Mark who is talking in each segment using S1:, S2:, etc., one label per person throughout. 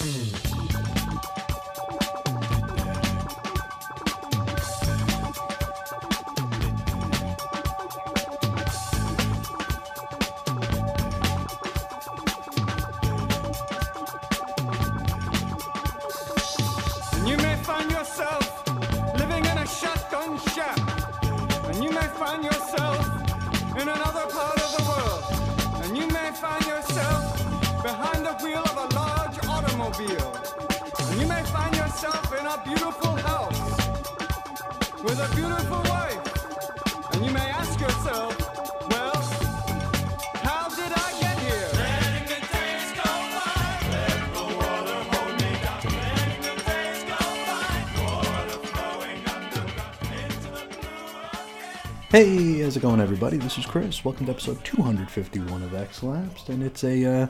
S1: Mm-hmm.
S2: Hey, how's it going, everybody? This is Chris. Welcome to episode 251 of X Lapsed, and it's a uh,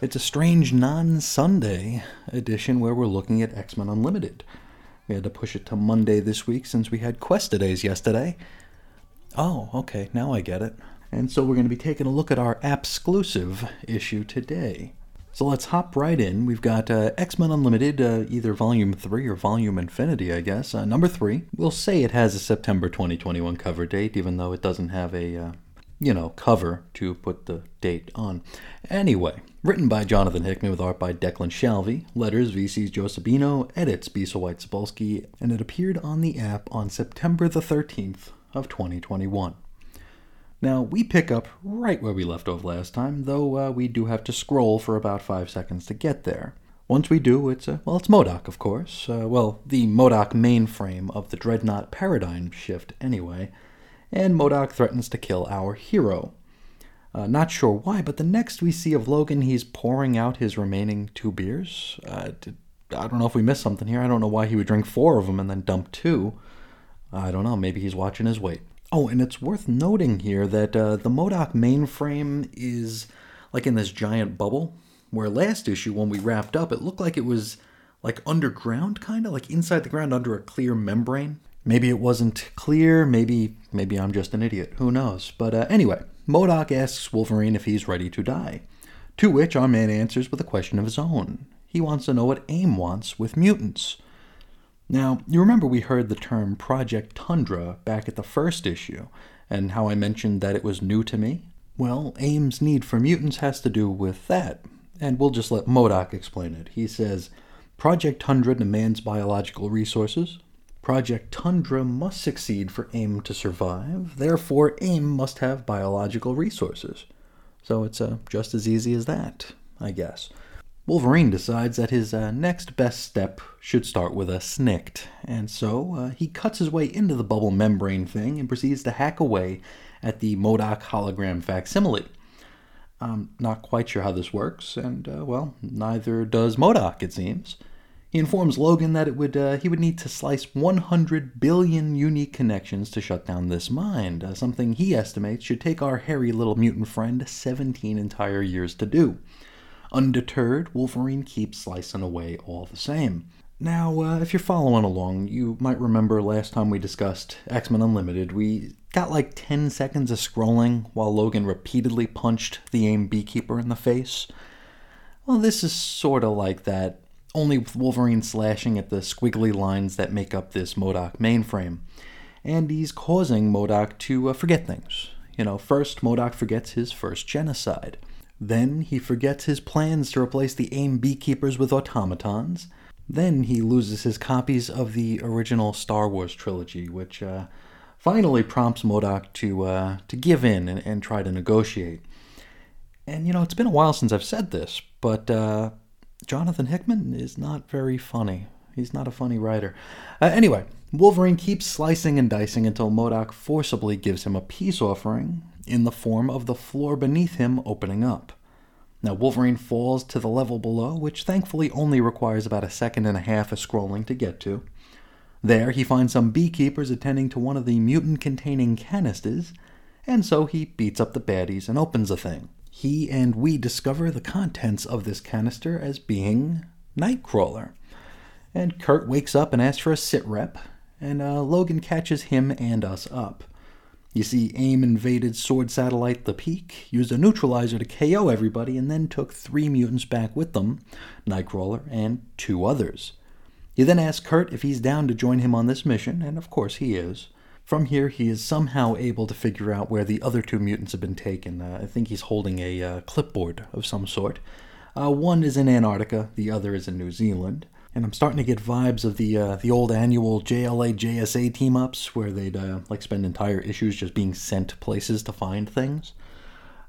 S2: it's a strange non-Sunday edition where we're looking at X Men Unlimited. We had to push it to Monday this week since we had Questa days yesterday. Oh, okay, now I get it. And so we're going to be taking a look at our exclusive issue today. So let's hop right in. We've got uh, X Men Unlimited, uh, either Volume 3 or Volume Infinity, I guess. Uh, number 3. We'll say it has a September 2021 cover date, even though it doesn't have a, uh, you know, cover to put the date on. Anyway, written by Jonathan Hickman with art by Declan Shalvey, letters VC's Joe Sabino, edits Bisa White Sapolsky, and it appeared on the app on September the 13th of 2021. Now, we pick up right where we left off last time, though uh, we do have to scroll for about five seconds to get there. Once we do, it's, uh, well, it's MODOK, of course. Uh, well, the MODOK mainframe of the Dreadnought paradigm shift, anyway. And MODOK threatens to kill our hero. Uh, not sure why, but the next we see of Logan, he's pouring out his remaining two beers. Uh, did, I don't know if we missed something here. I don't know why he would drink four of them and then dump two. I don't know. Maybe he's watching his weight. Oh, and it's worth noting here that uh, the MODOK mainframe is like in this giant bubble. Where last issue, when we wrapped up, it looked like it was like underground, kind of like inside the ground under a clear membrane. Maybe it wasn't clear. Maybe maybe I'm just an idiot. Who knows? But uh, anyway, MODOK asks Wolverine if he's ready to die. To which our man answers with a question of his own. He wants to know what AIM wants with mutants. Now, you remember we heard the term Project Tundra back at the first issue, and how I mentioned that it was new to me? Well, AIM's need for mutants has to do with that, and we'll just let MODOK explain it. He says Project Tundra demands biological resources. Project Tundra must succeed for AIM to survive, therefore, AIM must have biological resources. So it's uh, just as easy as that, I guess. Wolverine decides that his uh, next best step should start with a snikt, and so uh, he cuts his way into the bubble membrane thing and proceeds to hack away at the MODOK hologram facsimile. I'm not quite sure how this works, and uh, well, neither does MODOK, it seems. He informs Logan that it would uh, he would need to slice 100 billion unique connections to shut down this mind, uh, something he estimates should take our hairy little mutant friend 17 entire years to do. Undeterred, Wolverine keeps slicing away all the same. Now, uh, if you're following along, you might remember last time we discussed X Men Unlimited, we got like 10 seconds of scrolling while Logan repeatedly punched the AIM beekeeper in the face. Well, this is sort of like that, only with Wolverine slashing at the squiggly lines that make up this MODOK mainframe. And he's causing MODOK to uh, forget things. You know, first, MODOK forgets his first genocide. Then he forgets his plans to replace the AIM beekeepers with automatons. Then he loses his copies of the original Star Wars trilogy, which uh, finally prompts MODOK to uh, to give in and, and, try to negotiate. And you know, it's been a while since I've said this, but uh, Jonathan Hickman is not very funny. He's not a funny writer. Uh, anyway, Wolverine keeps slicing and dicing until MODOK forcibly gives him a peace offering in the form of the floor beneath him opening up. Now, Wolverine falls to the level below, which thankfully only requires about a second and a half of scrolling to get to. There, he finds some beekeepers attending to one of the mutant containing canisters, and so he beats up the baddies and opens the thing. He and we discover the contents of this canister as being Nightcrawler. And Kurt wakes up and asks for a sit rep, and uh, Logan catches him and us up. You see, AIM invaded Sword Satellite the Peak, used a neutralizer to KO everybody, and then took three mutants back with them Nightcrawler and two others. He then asks Kurt if he's down to join him on this mission, and of course he is. From here, he is somehow able to figure out where the other two mutants have been taken. Uh, I think he's holding a uh, clipboard of some sort. Uh, one is in Antarctica, the other is in New Zealand and I'm starting to get vibes of the uh, the old annual JLA JSA team ups where they'd uh, like spend entire issues just being sent places to find things.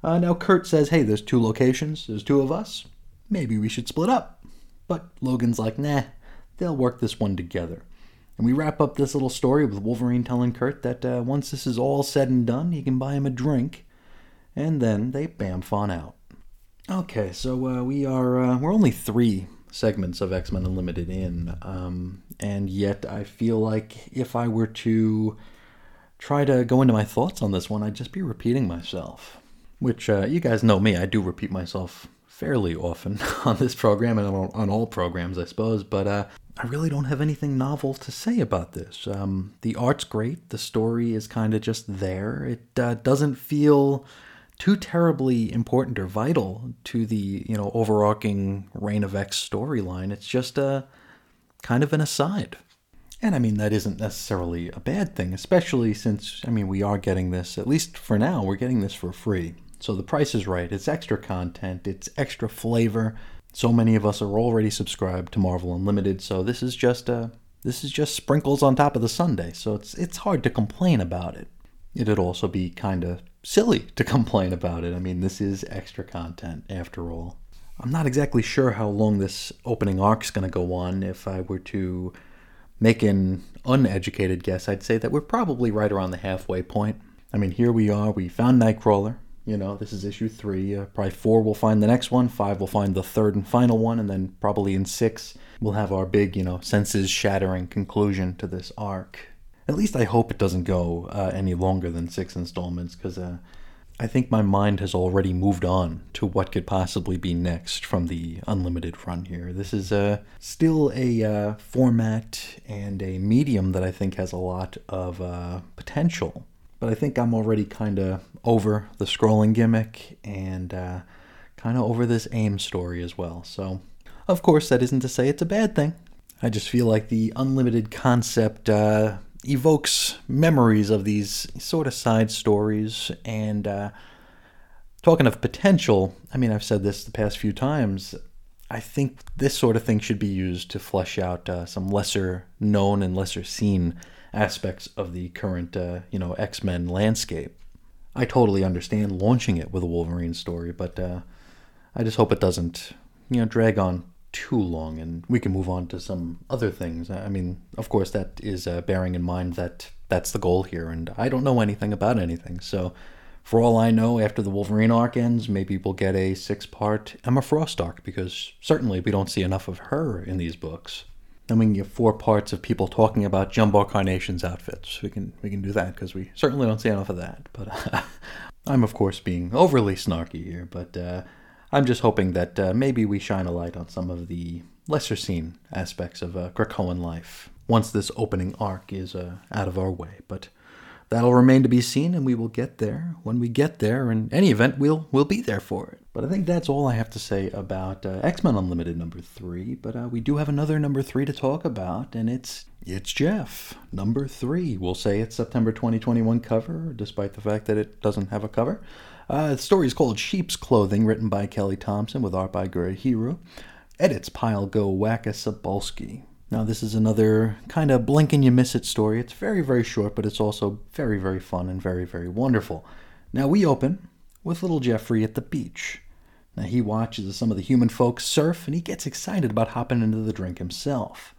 S2: Uh, now Kurt says, "Hey, there's two locations. There's two of us. Maybe we should split up." But Logan's like, "Nah, they'll work this one together." And we wrap up this little story with Wolverine telling Kurt that uh, once this is all said and done, he can buy him a drink, and then they bamf on out. Okay, so uh, we are uh, we're only three segments of X Men Unlimited in. Um, and yet, I feel like if I were to try to go into my thoughts on this one, I'd just be repeating myself. Which, uh, you guys know me, I do repeat myself fairly often on this program and on, all programs, I suppose, but uh, I really don't have anything novel to say about this. Um, the art's great, the story is kind of just there. It uh, doesn't feel too terribly important or vital to the you know overarching Reign of X storyline. It's just a kind of an aside. And I mean that isn't necessarily a bad thing, especially since I mean we are getting this at least for now we're getting this for free. So the price is right. It's extra content, it's extra flavor. So many of us are already subscribed to Marvel Unlimited, so this is just a this is just sprinkles on top of the sundae. So it's it's hard to complain about it. It'd also be kind of silly to complain about it. I mean, this is extra content after all. I'm not exactly sure how long this opening arc's going to go on. If I were to make an uneducated guess, I'd say that we're probably right around the halfway point. I mean, here we are. We found Nightcrawler. You know, this is issue three. Uh, probably four will find the next one. Five will find the third and final one. And then probably in six, we'll have our big, you know, senses shattering conclusion to this arc. At least I hope it doesn't go uh, any longer than six installments, because uh, I think my mind has already moved on to what could possibly be next from the unlimited run here. This is uh, still a uh, format and a medium that I think has a lot of uh, potential. But I think I'm already kind of over the scrolling gimmick and uh, kind of over this AIM story as well. So, of course, that isn't to say it's a bad thing. I just feel like the unlimited concept uh, evokes memories of these sort of side stories. And uh, talking of potential, I mean, I've said this the past few times. I think this sort of thing should be used to flesh out uh, some lesser known and lesser seen aspects of the current, uh, you know, X Men landscape. I totally understand launching it with a Wolverine story, but uh, I just hope it doesn't, you know, drag on too long and we can move on to some other things. I mean, of course, that is uh, bearing in mind that that's the goal here, and I don't know anything about anything. So, for all I know, after the Wolverine arc ends, maybe we'll get a six part Emma Frost arc because certainly we don't see enough of her in these books. Then we can get four parts of people talking about Jumbo Carnation's outfits. We can we can do that because we certainly don't see enough of that. But I'm of course being overly snarky here, but. Uh, I'm just hoping that uh, maybe we shine a light on some of the lesser seen aspects of uh, Krakoan life once this opening arc is uh, out of our way. But that'll remain to be seen, and we will get there. When we get there, in any event, we'll we'll be there for it. But I think that's all I have to say about uh, X Men Unlimited number three. But uh, we do have another number three to talk about, and it's it's Jeff number three. We'll say it's September 2021 cover, despite the fact that it doesn't have a cover. Uh, the story is called Sheep's Clothing, written by Kelly Thompson with art by Gurihiru. Edits Pile Go Wacka Sabolsky. Now, this is another kind of blink and you miss it story. It's very, very short, but it's also very, very fun and very, very wonderful. Now, we open with little Jeffrey at the beach. Now, he watches some of the human folks surf and he gets excited about hopping into the drink himself.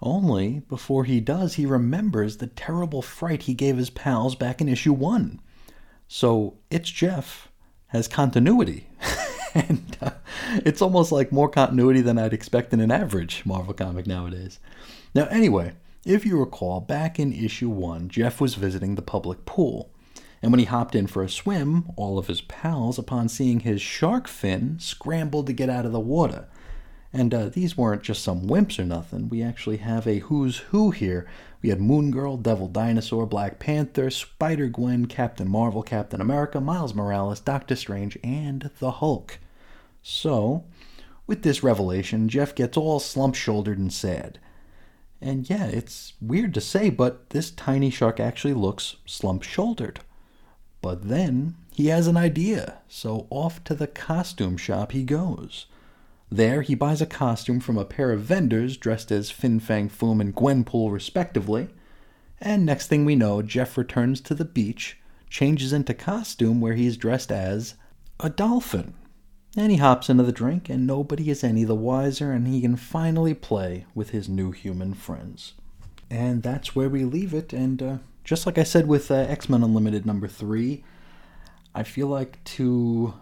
S2: Only, before he does, he remembers the terrible fright he gave his pals back in issue one. So it's Jeff has continuity. and uh, it's almost like more continuity than I'd expect in an average Marvel comic nowadays. Now, anyway, if you recall, back in issue one, Jeff was visiting the public pool. And when he hopped in for a swim, all of his pals, upon seeing his shark fin, scrambled to get out of the water. And uh, these weren't just some wimps or nothing. We actually have a who's who here. We had Moon Girl, Devil Dinosaur, Black Panther, Spider Gwen, Captain Marvel, Captain America, Miles Morales, Doctor Strange, and the Hulk. So, with this revelation, Jeff gets all slump shouldered and sad. And yeah, it's weird to say, but this tiny shark actually looks slump shouldered. But then he has an idea, so off to the costume shop he goes. There, he buys a costume from a pair of vendors dressed as Fin Fang Foom and Gwenpool, respectively. And next thing we know, Jeff returns to the beach, changes into costume where he's dressed as a dolphin. And he hops into the drink, and nobody is any the wiser, and he can finally play with his new human friends. And that's where we leave it. And uh, just like I said with uh, X Men Unlimited number three, I feel like to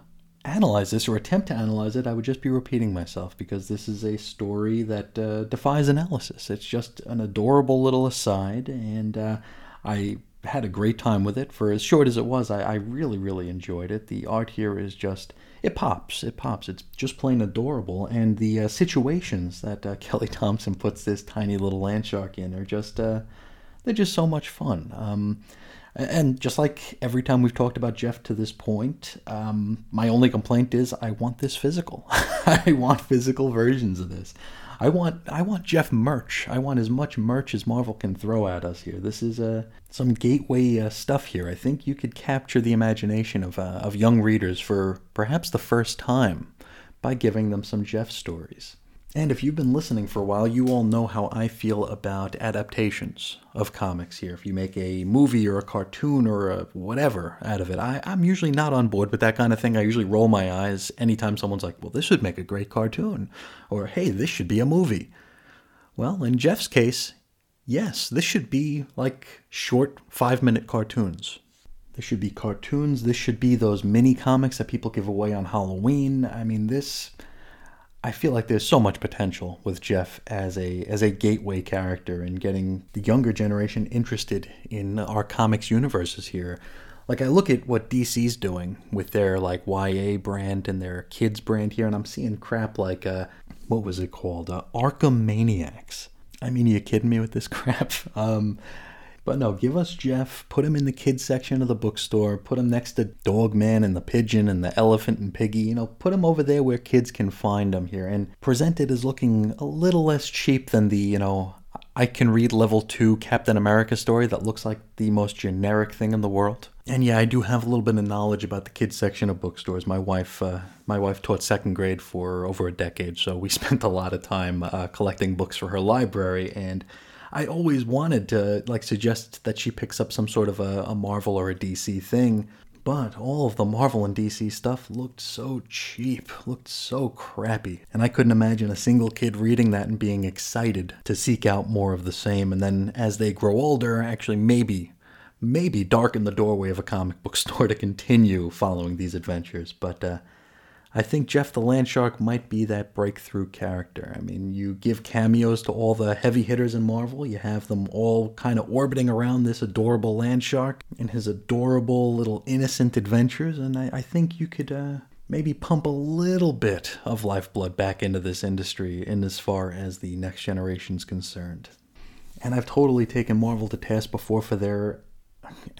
S2: analyze this or attempt to analyze it, I would just be repeating myself because this is a story that uh, defies analysis. It's just an adorable little aside, and uh, I had a great time with it. For as short as it was, I, I really, really enjoyed it. The art here is just it pops. It pops. It's just plain adorable. And the uh, situations that uh, Kelly Thompson puts this tiny little land shark in are just uh, they're just so much fun. Um, and just like every time we've talked about Jeff to this point, um, my only complaint is I want this physical. I want physical versions of this. I want I want Jeff merch. I want as much merch as Marvel can throw at us here. This is uh, some gateway uh, stuff here. I think you could capture the imagination of uh, of young readers for perhaps the first time by giving them some Jeff stories. And if you've been listening for a while, you all know how I feel about adaptations of comics here. If you make a movie or a cartoon or a whatever out of it, I, am usually not on board with that kind of thing. I usually roll my eyes anytime someone's like, well, this would make a great cartoon. Or, hey, this should be a movie. Well, in Jeff's case, yes, this should be like short five minute cartoons. This should be cartoons. This should be those mini comics that people give away on Halloween. I mean, this I feel like there's so much potential with Jeff as a as a gateway character and getting the younger generation interested in our comics universes here. Like I look at what DC's doing with their like YA brand and their kids brand here, and I'm seeing crap like uh, what was it called? Uh, Arkham Maniacs. I mean, are you kidding me with this crap? Um, but no, give us Jeff, put him in the kids section of the bookstore, put him next to Dog Man and the Pigeon and the Elephant and Piggy, you know, put him over there where kids can find him here and present it as looking a little less cheap than the, you know, I can read level 2 Captain America story that looks like the most generic thing in the world. And yeah, I do have a little bit of knowledge about the kids section of bookstores. My wife, uh, my wife taught second grade for over a decade, so we spent a lot of time uh, collecting books for her library. And I always wanted to like suggest that she picks up some sort of a, a Marvel or a DC thing, but all of the Marvel and DC stuff looked so cheap, looked so crappy. And I couldn't imagine a single kid reading that and being excited to seek out more of the same. And then as they grow older, actually maybe, maybe darken the doorway of a comic book store to continue following these adventures. But uh, I think Jeff the Landshark might be that breakthrough character. I mean, you give cameos to all the heavy hitters in Marvel, you have them all kind of orbiting around this adorable Landshark and his adorable little innocent adventures, and I, I think you could uh, maybe pump a little bit of lifeblood back into this industry in as far as the next generation's concerned. And I've totally taken Marvel to task before for their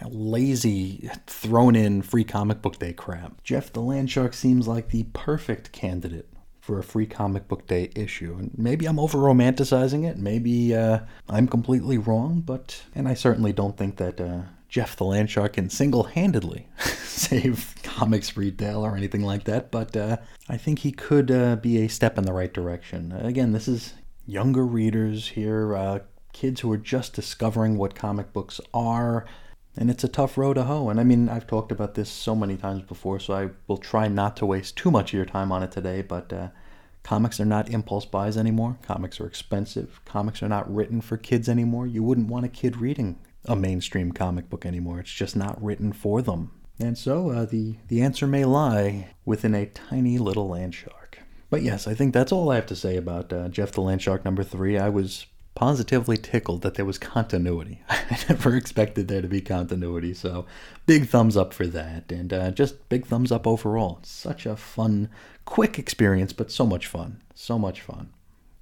S2: lazy, thrown in free comic book day crap. Jeff the Landshark seems like the perfect candidate for a free comic book day issue. And maybe I'm over romanticizing it. Maybe uh, I'm completely wrong, but, and I certainly don't think that uh, Jeff the Landshark can single handedly save comics retail or anything like that, but uh, I think he could uh, be a step in the right direction. Again, this is younger readers here, uh, kids who are just discovering what comic books are and it's a tough road to hoe. And I mean, I've talked about this so many times before, so I will try not to waste too much of your time on it today. But uh, comics are not impulse buys anymore. Comics are expensive. Comics are not written for kids anymore. You wouldn't want a kid reading a mainstream comic book anymore. It's just not written for them. And so uh, the the answer may lie within a tiny little land shark. But yes, I think that's all I have to say about uh, Jeff the Land Shark number three. I was positively tickled that there was continuity. I never expected there to be continuity, so big thumbs up for that, and uh, just big thumbs up overall. Such a fun, quick experience, but so much fun. So much fun.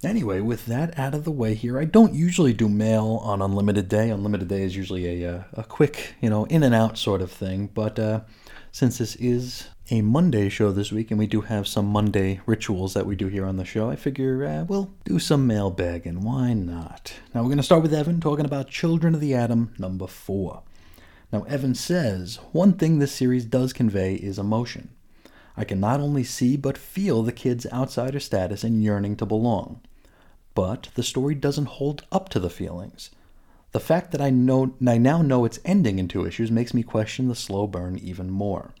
S2: Anyway, with that out of the way here, I don't usually do mail on Unlimited Day. Unlimited Day is usually a, uh, a quick, you know, in and out sort of thing. But uh, since this is a Monday show this week, and we do have some Monday rituals that we do here on the show, I figure uh, we'll do some mailbagging. Why not? Now, we're going to start with Evan talking about Children of the Atom number four. Now, Evan says, one thing this series does convey is emotion. I can not only see but feel the kid's outsider status and yearning to belong. But the story doesn't hold up to the feelings. The fact that I know I now know it's ending in two issues makes me question the slow burn even more.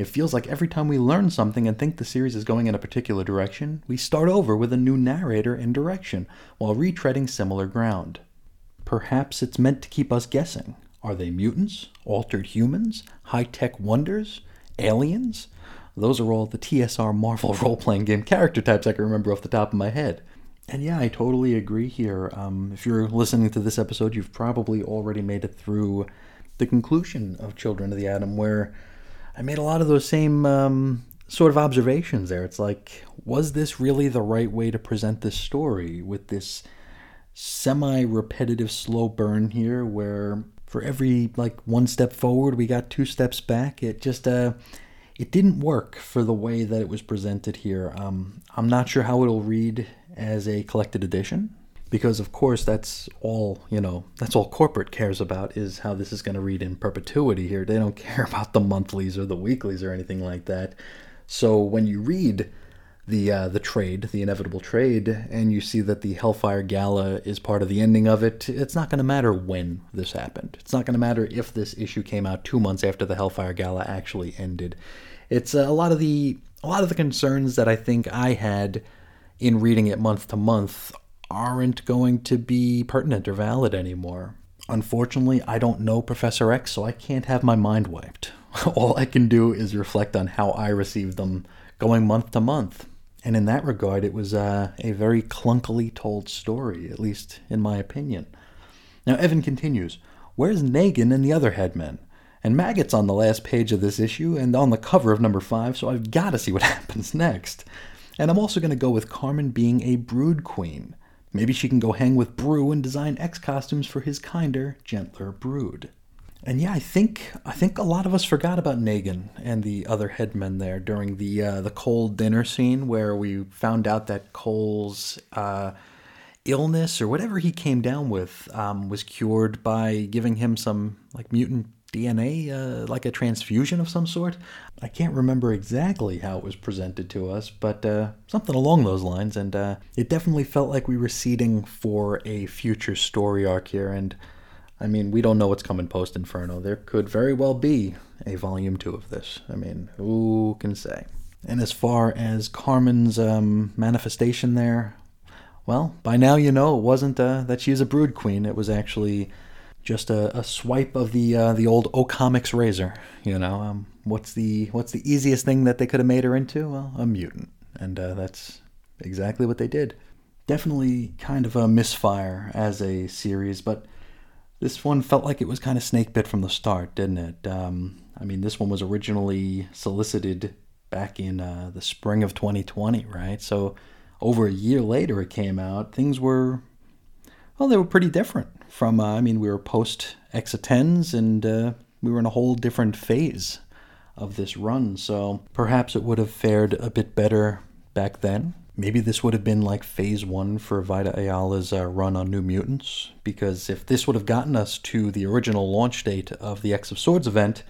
S2: It feels like every time we learn something and think the series is going in a particular direction, we start over with a new narrator and direction while retreading similar ground. Perhaps it's meant to keep us guessing. Are they mutants? Altered humans? High tech wonders? Aliens? Those are all the TSR Marvel role playing game character types I can remember off the top of my head. And yeah, I totally agree here. Um, if you're listening to this episode, you've probably already made it through the conclusion of Children of the Atom, where I made a lot of those same um, sort of observations there. It's like, was this really the right way to present this story with this semi repetitive slow burn here, where for every like one step forward, we got two steps back? It just, uh, it didn't work for the way that it was presented here. Um, I'm not sure how it'll read as a collected edition because of course that's all you know that's all corporate cares about is how this is going to read in perpetuity here. They don't care about the monthlies or the weeklies or anything like that. So when you read the uh, the trade the inevitable trade and you see that the hellfire gala is part of the ending of it it's not going to matter when this happened. It's not going to matter if this issue came out two months after the hellfire gala actually ended. It's uh, a lot of the a lot of the concerns that i think i had in reading it month to month aren't going to be pertinent or valid anymore. Unfortunately, I don't know Professor X, so I can't have my mind wiped. All I can do is reflect on how I received them going month to month. And in that regard, it was uh, a very clunkily told story, at least in my opinion. Now, Evan continues Where's Negan and the other headmen? And Maggot's on the last page of this issue and on the cover of number five, so I've got to see what happens next. And I'm also going to go with Carmen being a brood queen. Maybe she can go hang with Broo and design X costumes for his kinder, gentler brood. And yeah, I think I think a lot of us forgot about Negan and the other headmen there during the uh, the Cole dinner scene where we found out that Cole's uh, illness or whatever he came down with um, was cured by giving him some like mutant DNA, uh, like a transfusion of some sort. I can't remember exactly how it was presented to us, but uh, something along those lines. And uh, it definitely felt like we were seeding for a future story arc here. And I mean, we don't know what's coming post Inferno. There could very well be a volume two of this. I mean, who can say? And as far as Carmen's um, manifestation there, well, by now you know it wasn't uh, that she's a brood queen. It was actually just a, a swipe of the uh, the old O Comics razor. You know, um, what's the what's the easiest thing that they could have made her into? Well, a mutant, and uh, that's exactly what they did. Definitely kind of a misfire as a series, but this one felt like it was kind of snake bit from the start, didn't it? Um, I mean, this one was originally solicited back in uh, the spring of 2020, right? So over a year later, it came out. Things were well, they were pretty different from, uh, I mean, we were post X10s and uh, we were in a whole different phase of this run. So perhaps it would have fared a bit better back then. Maybe this would have been like phase one for Vita Ayala's uh, run on New Mutants, because if this would have gotten us to the original launch date of the X of Swords event,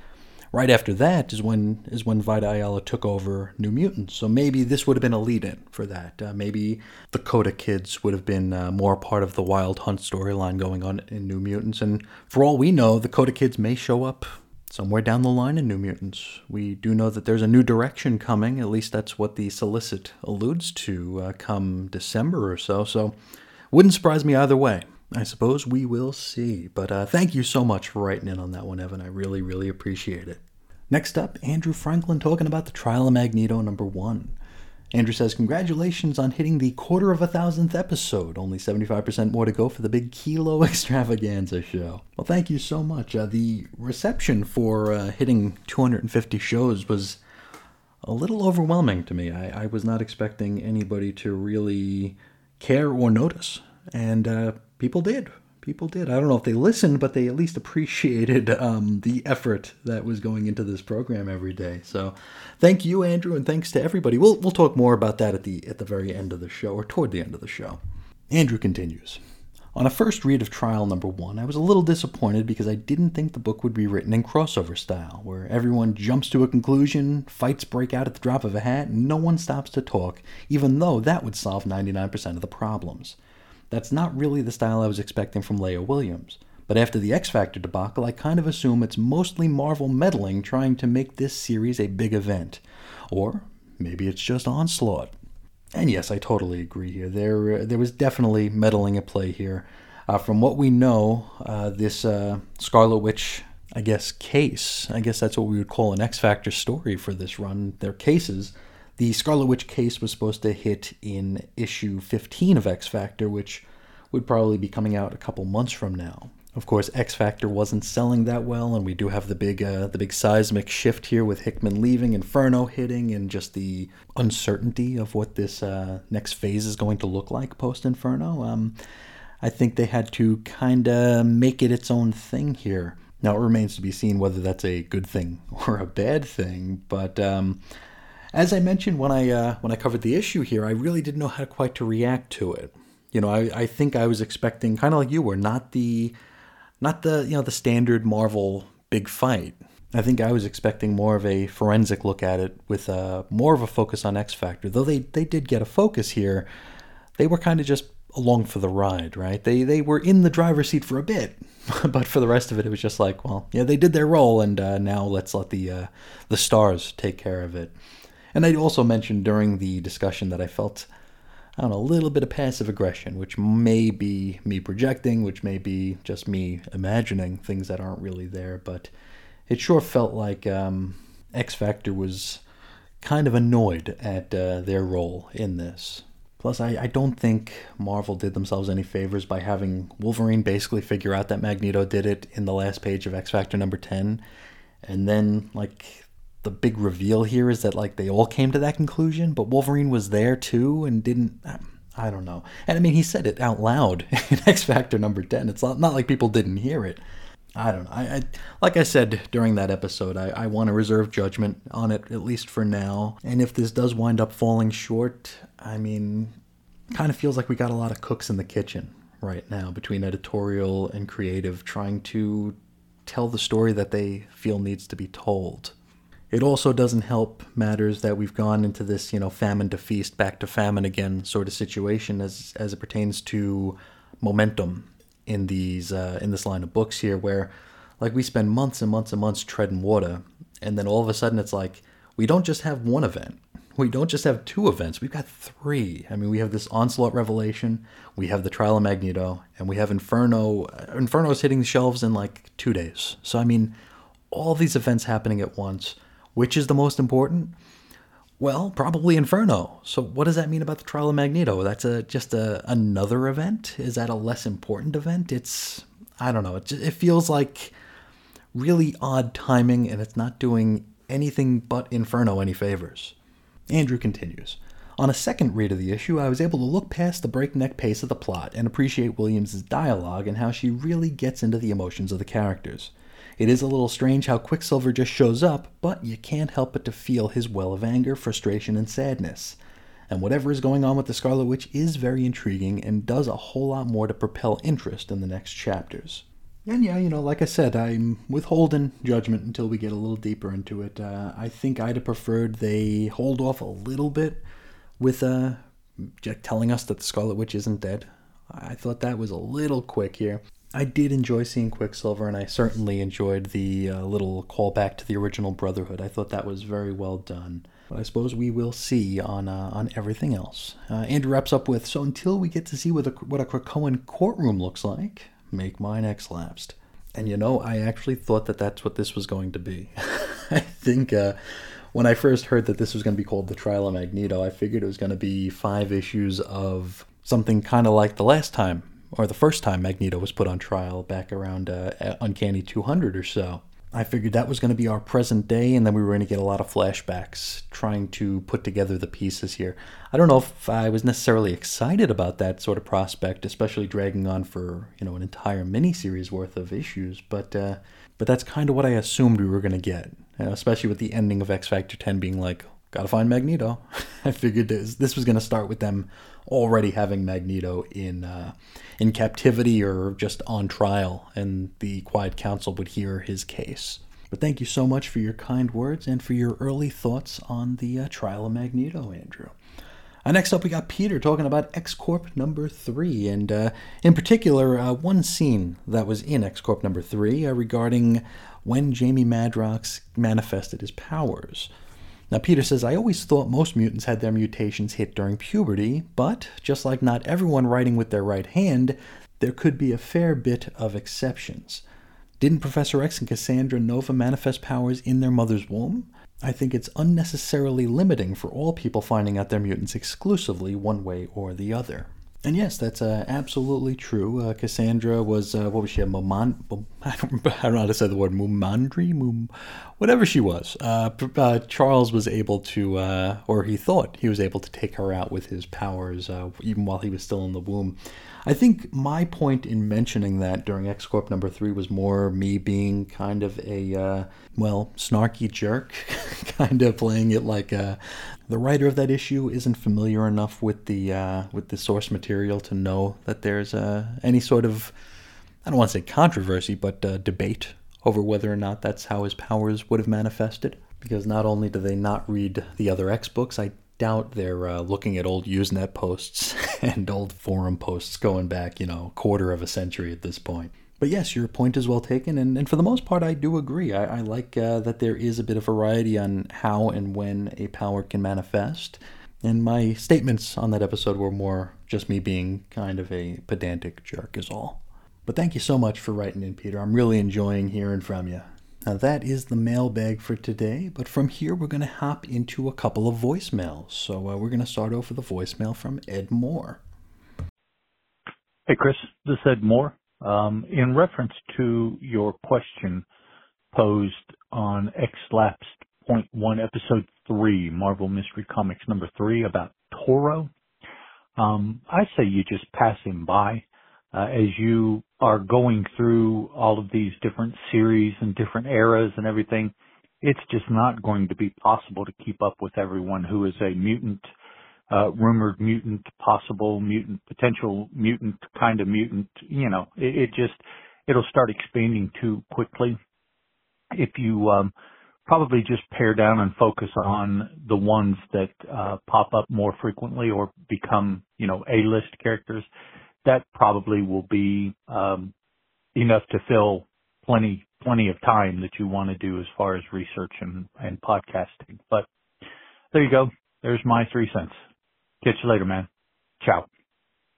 S2: right after that is when is when Vita Ayala took over New Mutants. So maybe this would have been a lead-in for that. Uh, maybe the Coda Kids would have been uh, more part of the Wild Hunt storyline going on in New Mutants. And for all we know, the Coda Kids may show up somewhere down the line in New Mutants. We do know that there's a new direction coming. At least that's what the solicit alludes to uh, come December or so. So wouldn't surprise me either way. I suppose we will see. But uh, thank you so much for writing in on that one, Evan. I really, really appreciate it. Next up, Andrew Franklin talking about the Trial of Magneto number one. Andrew says, Congratulations on hitting the quarter of a thousandth episode. Only 75% more to go for the big Kilo extravaganza show. Well, thank you so much. Uh, the reception for uh, hitting 250 shows was a little overwhelming to me. I, I was not expecting anybody to really care or notice, and uh, people did. People did. I don't know if they listened, but they at least appreciated um, the effort that was going into this program every day. So, thank you, Andrew, and thanks to everybody. We'll we'll talk more about that at the at the very end of the show or toward the end of the show. Andrew continues. On a first read of Trial Number One, I was a little disappointed because I didn't think the book would be written in crossover style, where everyone jumps to a conclusion, fights break out at the drop of a hat, and no one stops to talk, even though that would solve 99% of the problems. That's not really the style I was expecting from Leah Williams. But after the X Factor debacle, I kind of assume it's mostly Marvel meddling trying to make this series a big event. Or maybe it's just Onslaught. And yes, I totally agree here. There, uh, there was definitely meddling at play here. Uh, from what we know, uh, this uh, Scarlet Witch, I guess, case, I guess that's what we would call an X Factor story for this run, their cases. The Scarlet Witch case was supposed to hit in issue 15 of X Factor, which would probably be coming out a couple months from now. Of course, X Factor wasn't selling that well, and we do have the big uh, the big seismic shift here with Hickman leaving, Inferno hitting, and just the uncertainty of what this uh, next phase is going to look like post Inferno. Um, I think they had to kind of make it its own thing here. Now it remains to be seen whether that's a good thing or a bad thing, but um, as I mentioned when I uh, when I covered the issue here, I really didn't know how quite to react to it. You know, I, I think I was expecting kind of like you were, not the not the you know the standard Marvel big fight. I think I was expecting more of a forensic look at it with a, uh, more of a focus on X Factor. Though they, they did get a focus here, they were kind of just along for the ride, right? They they were in the driver's seat for a bit, but for the rest of it, it was just like, well, yeah, they did their role, and uh, now let's let the uh, the stars take care of it. And I also mentioned during the discussion that I felt know, a little bit of passive aggression, which may be me projecting, which may be just me imagining things that aren't really there, but it sure felt like um, X Factor was kind of annoyed at uh, their role in this. Plus, I, I don't think Marvel did themselves any favors by having Wolverine basically figure out that Magneto did it in the last page of X Factor number 10, and then, like, the big reveal here is that like they all came to that conclusion, but Wolverine was there too and didn't. Um, I don't know. And I mean, he said it out loud in X Factor number ten. It's not, not like people didn't hear it. I don't know. I, I like I said during that episode, I, I want to reserve judgment on it at least for now. And if this does wind up falling short, I mean, kind of feels like we got a lot of cooks in the kitchen right now between editorial and creative trying to tell the story that they feel needs to be told. It also doesn't help matters that we've gone into this, you know, famine to feast, back to famine again sort of situation as as it pertains to momentum in these uh, in this line of books here, where like we spend months and months and months treading water, and then all of a sudden it's like we don't just have one event, we don't just have two events, we've got three. I mean, we have this onslaught revelation, we have the trial of Magneto, and we have Inferno. Inferno's hitting the shelves in like two days. So I mean, all these events happening at once which is the most important? Well, probably Inferno. So what does that mean about the trial of Magneto? That's a just a another event? Is that a less important event? It's I don't know. It, it feels like really odd timing and it's not doing anything but Inferno any favors. Andrew continues. On a second read of the issue, I was able to look past the breakneck pace of the plot and appreciate Williams' dialogue and how she really gets into the emotions of the characters. It is a little strange how Quicksilver just shows up, but you can't help but to feel his well of anger, frustration, and sadness. And whatever is going on with the Scarlet Witch is very intriguing and does a whole lot more to propel interest in the next chapters. And yeah, you know, like I said, I'm withholding judgment until we get a little deeper into it. Uh, I think I'd have preferred they hold off a little bit with uh, Jack telling us that the Scarlet Witch isn't dead. I thought that was a little quick here. I did enjoy seeing Quicksilver, and I certainly enjoyed the uh, little callback to the original Brotherhood. I thought that was very well done. But I suppose we will see on uh, on everything else. Uh, Andrew wraps up with So until we get to see what a, what a Krakoan courtroom looks like, make mine X lapsed. And you know, I actually thought that that's what this was going to be. I think uh, when I first heard that this was going to be called The Trial of Magneto, I figured it was going to be five issues of something kind of like the last time or the first time Magneto was put on trial back around uh, Uncanny 200 or so. I figured that was going to be our present day, and then we were going to get a lot of flashbacks trying to put together the pieces here. I don't know if I was necessarily excited about that sort of prospect, especially dragging on for you know an entire miniseries worth of issues, but uh, but that's kind of what I assumed we were going to get, you know, especially with the ending of X Factor 10 being like, gotta find Magneto. I figured this, this was going to start with them already having Magneto in uh, in captivity or just on trial, and the Quiet Council would hear his case. But thank you so much for your kind words and for your early thoughts on the uh, trial of Magneto, Andrew. Uh, next up, we got Peter talking about X Corp number three, and uh, in particular, uh, one scene that was in X Corp number three uh, regarding when Jamie Madrox manifested his powers. Now, Peter says, I always thought most mutants had their mutations hit during puberty, but just like not everyone writing with their right hand, there could be a fair bit of exceptions. Didn't Professor X and Cassandra Nova manifest powers in their mother's womb? I think it's unnecessarily limiting for all people finding out their mutants exclusively one way or the other. And yes, that's uh, absolutely true. Uh, Cassandra was, uh, what was she, a Momon, I don't, I don't know how to say the word, Mumandri? Mum, whatever she was. Uh, uh, Charles was able to, uh, or he thought he was able to take her out with his powers, even while he was still in the womb. I think my point in mentioning that during X Corp number three was more me being kind of a, well, snarky jerk, kind of playing it like a, the writer of that issue isn't familiar enough with the uh, with the source material to know that there's uh, any sort of I don't want to say controversy, but uh, debate over whether or not that's how his powers would have manifested. Because not only do they not read the other X books, I doubt they're uh, looking at old Usenet posts and old forum posts going back, you know, quarter of a century at this point. But yes, your point is well taken, and, and for the most part, I do agree. I, I like uh, that there is a bit of variety on how and when a power can manifest. And my statements on that episode were more just me being kind of a pedantic jerk, is all. But thank you so much for writing in, Peter. I'm really enjoying hearing from you. Now, that is the mailbag for today, but from here, we're going to hop into a couple of voicemails. So, uh, we're going to start off with a voicemail from Ed Moore.
S3: Hey, Chris, this is Ed Moore. Um, in reference to your question posed on X Lapsed Point One, Episode Three, Marvel Mystery Comics number three about Toro, um, I say you just pass him by uh, as you are going through all of these different series and different eras and everything. It's just not going to be possible to keep up with everyone who is a mutant uh, rumored mutant, possible mutant, potential mutant, kind of mutant, you know, it, it just, it'll start expanding too quickly. If you, um, probably just pare down and focus on the ones that, uh, pop up more frequently or become, you know, A-list characters, that probably will be, um, enough to fill plenty, plenty of time that you want to do as far as research and, and podcasting. But there you go. There's my three cents. Catch you later, man. Ciao.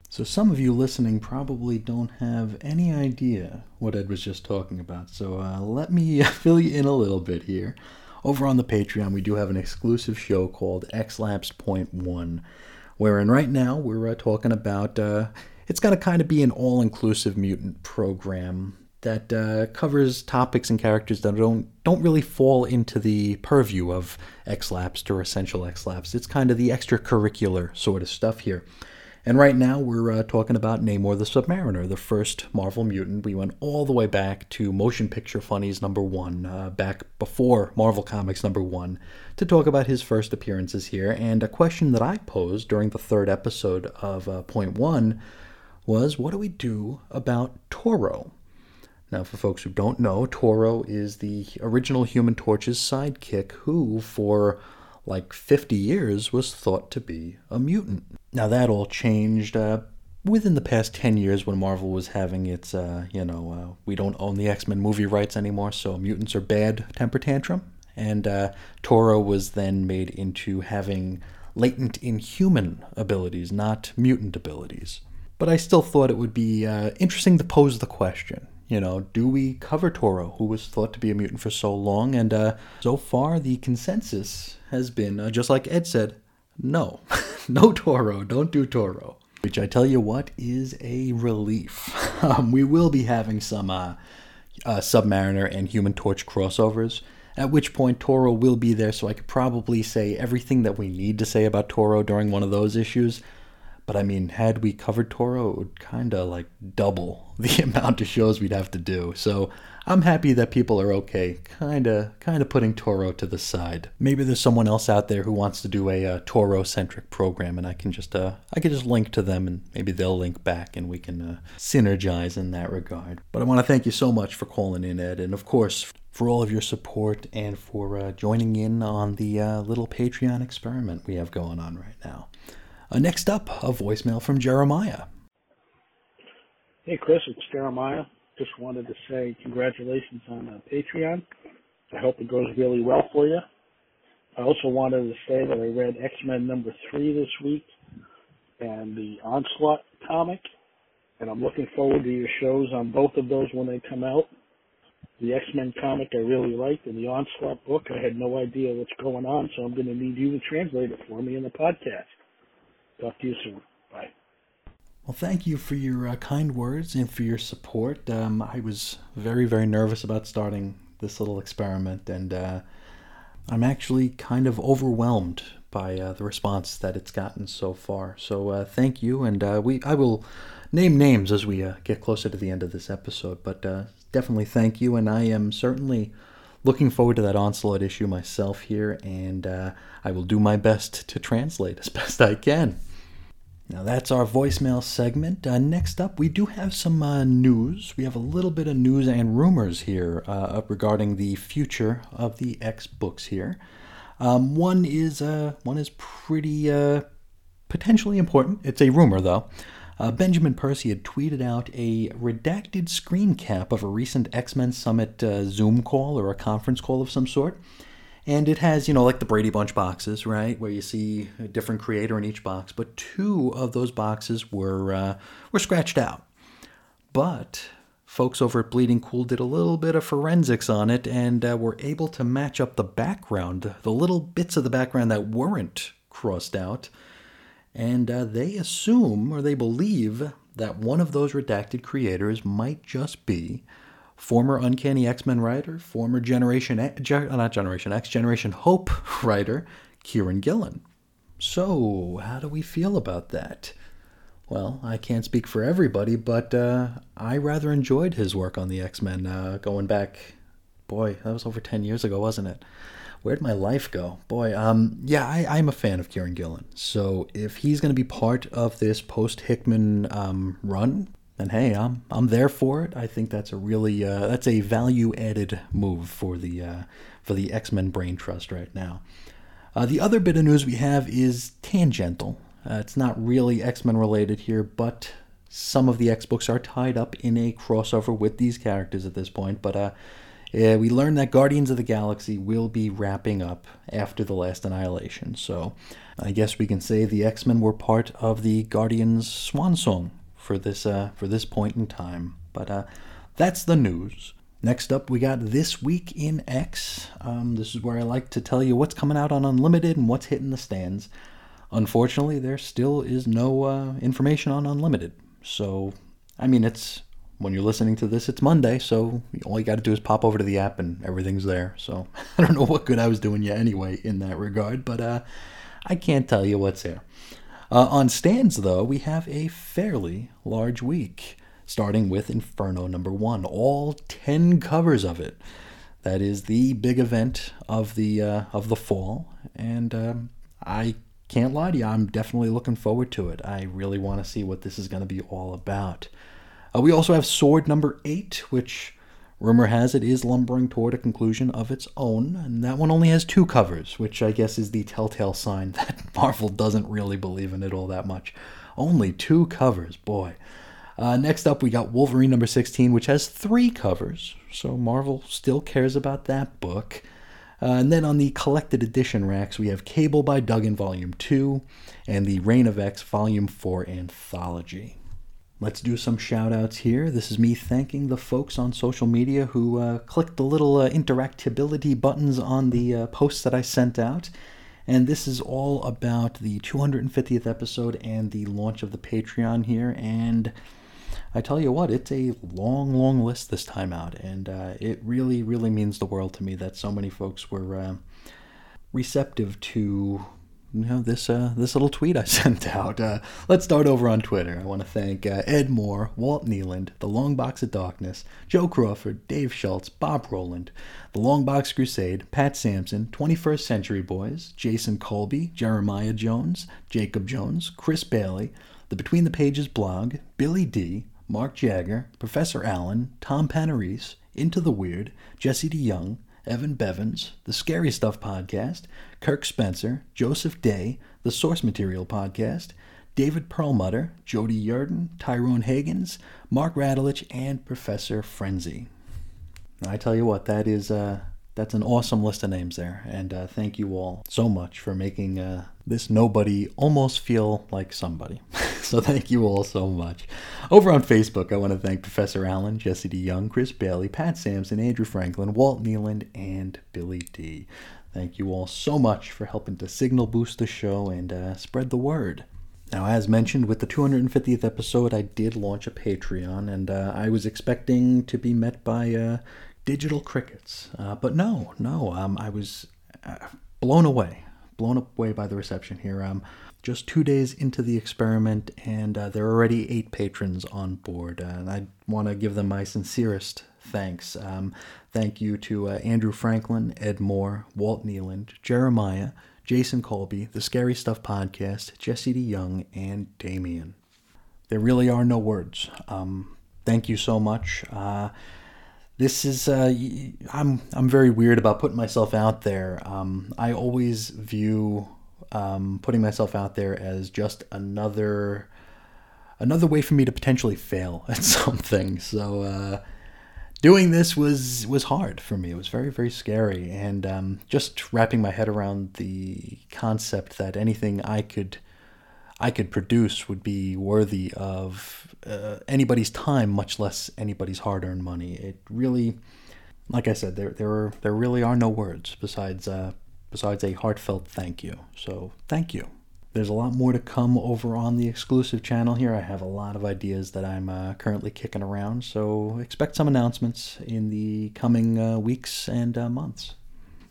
S2: So, some of you listening probably don't have any idea what Ed was just talking about. So, uh, let me fill you in a little bit here. Over on the Patreon, we do have an exclusive show called X Lapsed Point One, wherein right now we're uh, talking about. Uh, it's got to kind of be an all inclusive mutant program that uh, covers topics and characters that don't don't really fall into the purview of X-Lapsed or Essential X-Lapsed. It's kind of the extracurricular sort of stuff here. And right now we're uh, talking about Namor the Submariner, the first Marvel mutant. We went all the way back to Motion Picture Funnies number one, uh, back before Marvel Comics number one, to talk about his first appearances here. And a question that I posed during the third episode of uh, Point One was, what do we do about Toro? Now, for folks who don't know, Toro is the original Human Torch's sidekick who, for like 50 years, was thought to be a mutant. Now, that all changed uh, within the past 10 years when Marvel was having its, uh, you know, uh, we don't own the X Men movie rights anymore, so mutants are bad temper tantrum. And uh, Toro was then made into having latent inhuman abilities, not mutant abilities. But I still thought it would be uh, interesting to pose the question you know, do we cover Toro, who was thought to be a mutant for so long? And uh, so far, the consensus has been, uh, just like Ed said, no, no Toro, don't do Toro. Which I tell you what is a relief. Um, we will be having some uh, uh, Submariner and Human Torch crossovers. At which point Toro will be there, so I could probably say everything that we need to say about Toro during one of those issues. But I mean, had we covered Toro, it would kind of like double the amount of shows we'd have to do. So I'm happy that people are okay, kind of, kind of putting Toro to the side. Maybe there's someone else out there who wants to do a uh, Toro-centric program, and I can just, uh, I can just link to them, and maybe they'll link back, and we can uh, synergize in that regard. But I want to thank you so much for calling in, Ed, and of course for all of your support and for uh, joining in on the uh, little Patreon experiment we have going on right now. Uh, next up, a voicemail from Jeremiah.
S4: Hey, Chris, it's Jeremiah. Just wanted to say congratulations on uh, Patreon. I hope it goes really well for you. I also wanted to say that I read X Men number three this week and the Onslaught comic, and I'm looking forward to your shows on both of those when they come out. The X Men comic I really liked, and the Onslaught book I had no idea what's going on, so I'm going to need you to translate it for me in the podcast. Talk to you soon. Bye.
S2: Well, thank you for your uh, kind words and for your support. Um, I was very, very nervous about starting this little experiment, and uh, I'm actually kind of overwhelmed by uh, the response that it's gotten so far. So, uh, thank you, and uh, we I will name names as we uh, get closer to the end of this episode. But definitely thank you, and I am certainly looking forward to that onslaught issue myself here, and I will do my best to translate as best I can. Now that's our voicemail segment. Uh, next up, we do have some uh, news. We have a little bit of news and rumors here uh, regarding the future of the X books here. Um, one is uh, one is pretty uh, potentially important. It's a rumor though. Uh, Benjamin Percy had tweeted out a redacted screen cap of a recent X Men Summit Zoom call or a conference call of some sort. And it has you know like the brady bunch boxes right? Where you see a different creator in each box but two of those boxes were uh, were scratched out. But folks over at bleeding cool did a little bit of forensics on it and uh, were able to match up the background the little bits of the background that weren't crossed out and uh, they assume or they believe that one of those redacted creators might just be former Uncanny X Men writer, former Generation X, uh, not Generation X, Generation Hope writer, Kieron Gillen. So, how do we feel about that? Well, I can't speak for everybody, but uh, I rather enjoyed his work on the X Men uh, going back. Boy, that was over 10 years ago, wasn't it? Where'd my life go? Boy, um, yeah, I, I'm a fan of Kieron Gillen. So if he's going to be part of this post Hickman um, run, then hey, I'm I'm there for it. I think that's a really uh, that's a value added move for the uh, for the X Men Brain Trust right now. Uh, the other bit of news we have is tangential. Uh, it's not really X Men related here, but some of the X books are tied up in a crossover with these characters at this point. But uh, yeah, we learned that Guardians of the Galaxy will be wrapping up after the last Annihilation. So I guess we can say the X Men were part of the Guardians swan song for this uh, for this point in time. But uh, that's the news. Next up, we got This Week in X. Um, this is where I like to tell you what's coming out on Unlimited and what's hitting the stands. Unfortunately, there still is no uh, information on Unlimited. So, I mean, it's when you're listening to this, it's Monday, so all you got to do is pop over to the app and everything's there. So, I don't know what good I was doing you anyway in that regard, but uh, I can't tell you what's there. Uh, on stands, though, we have a fairly large week, starting with Inferno number one, all 10 covers of it. That is the big event of the uh, of the fall, and um, I can't lie to you, I'm definitely looking forward to it. I really want to see what this is going to be all about. Uh, we also have Sword number eight, which Rumor has it is lumbering toward a conclusion of its own, and that one only has two covers, which I guess is the telltale sign that Marvel doesn't really believe in it all that much. Only two covers, boy. Uh, next up, we got Wolverine number 16, which has three covers, so Marvel still cares about that book. Uh, and then on the collected edition racks, we have Cable by Duggan Volume 2 and the Reign of X Volume 4 anthology. Let's do some shout outs here. This is me thanking the folks on social media who uh, clicked the little uh, interactability buttons on the uh, posts that I sent out. And this is all about the 250th episode and the launch of the Patreon here. And I tell you what, it's a long, long list this time out, and uh, it really, really means the world to me that so many folks were uh, receptive to you know this uh, this little tweet I sent out. Uh, let's start over on Twitter. I want to thank uh, Ed Moore, Walt Nealand, The Long Box of Darkness, Joe Crawford, Dave Schultz, Bob Roland, The Long Box Crusade, Pat Sampson, 21st Century Boys, Jason Colby, Jeremiah Jones, Jacob Jones, Chris Bailey, the Between the Pages blog, Billy D, Mark Jagger, Professor Allen, Tom Panarese, Into the Weird, Jesse DeYoung, Evan Bevins, the Scary Stuff Podcast, Kirk Spencer, Joseph Day, the Source Material Podcast, David Perlmutter, Jody Yurden, Tyrone Hagens, Mark Radulich, and Professor Frenzy. I tell you what, that is uh, that's an awesome list of names there, and uh, thank you all so much for making uh, this nobody almost feel like somebody. so thank you all so much. Over on Facebook, I want to thank Professor Allen, Jesse D. Young, Chris Bailey, Pat Sampson, Andrew Franklin, Walt Nealand, and Billy D. Thank you all so much for helping to signal boost the show and uh, spread the word. Now, as mentioned, with the 250th episode, I did launch a Patreon, and uh, I was expecting to be met by uh, digital crickets. Uh, but no, no, um, I was uh, blown away, blown away by the reception here. Um, just two days into the experiment, and uh, there are already eight patrons on board. And I want to give them my sincerest thanks. Um, thank you to uh, Andrew Franklin, Ed Moore, Walt Nealand, Jeremiah, Jason Colby, the Scary Stuff Podcast, Jesse DeYoung, and Damien. There really are no words. Um, thank you so much. Uh, this is uh, I'm I'm very weird about putting myself out there. Um, I always view um, putting myself out there as just another another way for me to potentially fail at something. So uh, doing this was was hard for me. It was very very scary, and um, just wrapping my head around the concept that anything I could I could produce would be worthy of uh, anybody's time, much less anybody's hard-earned money. It really, like I said, there there are, there really are no words besides uh, besides a heartfelt thank you. So thank you. There's a lot more to come over on the exclusive channel here. I have a lot of ideas that I'm uh, currently kicking around, so expect some announcements in the coming uh, weeks and uh, months.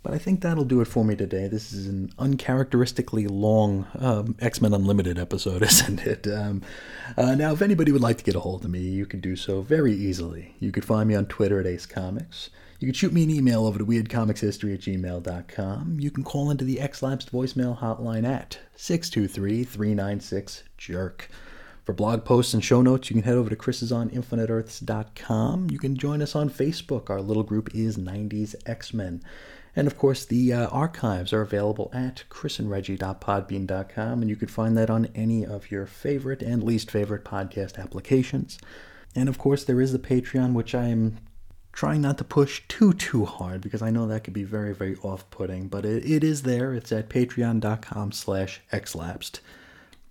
S2: But I think that'll do it for me today. This is an uncharacteristically long um, X Men Unlimited episode, isn't it? Um, uh, now, if anybody would like to get a hold of me, you can do so very easily. You could find me on Twitter at Ace Comics. You can shoot me an email over to weirdcomicshistory at gmail.com. You can call into the X-Lapsed voicemail hotline at 623-396-JERK. For blog posts and show notes, you can head over to chrisisoninfiniteearths.com. You can join us on Facebook. Our little group is 90s X-Men. And of course, the uh, archives are available at chrisandreggie.podbean.com, and you can find that on any of your favorite and least favorite podcast applications. And of course, there is the Patreon, which I am trying not to push too too hard because I know that could be very very off-putting, but it, it is there. It's at patreon.com slash xlapsed.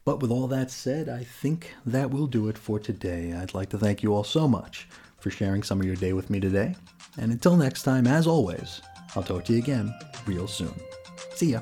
S2: But with all that said, I think that will do it for today. I'd like to thank you all so much for sharing some of your day with me today. And until next time, as always, I'll talk to you again real soon. See ya.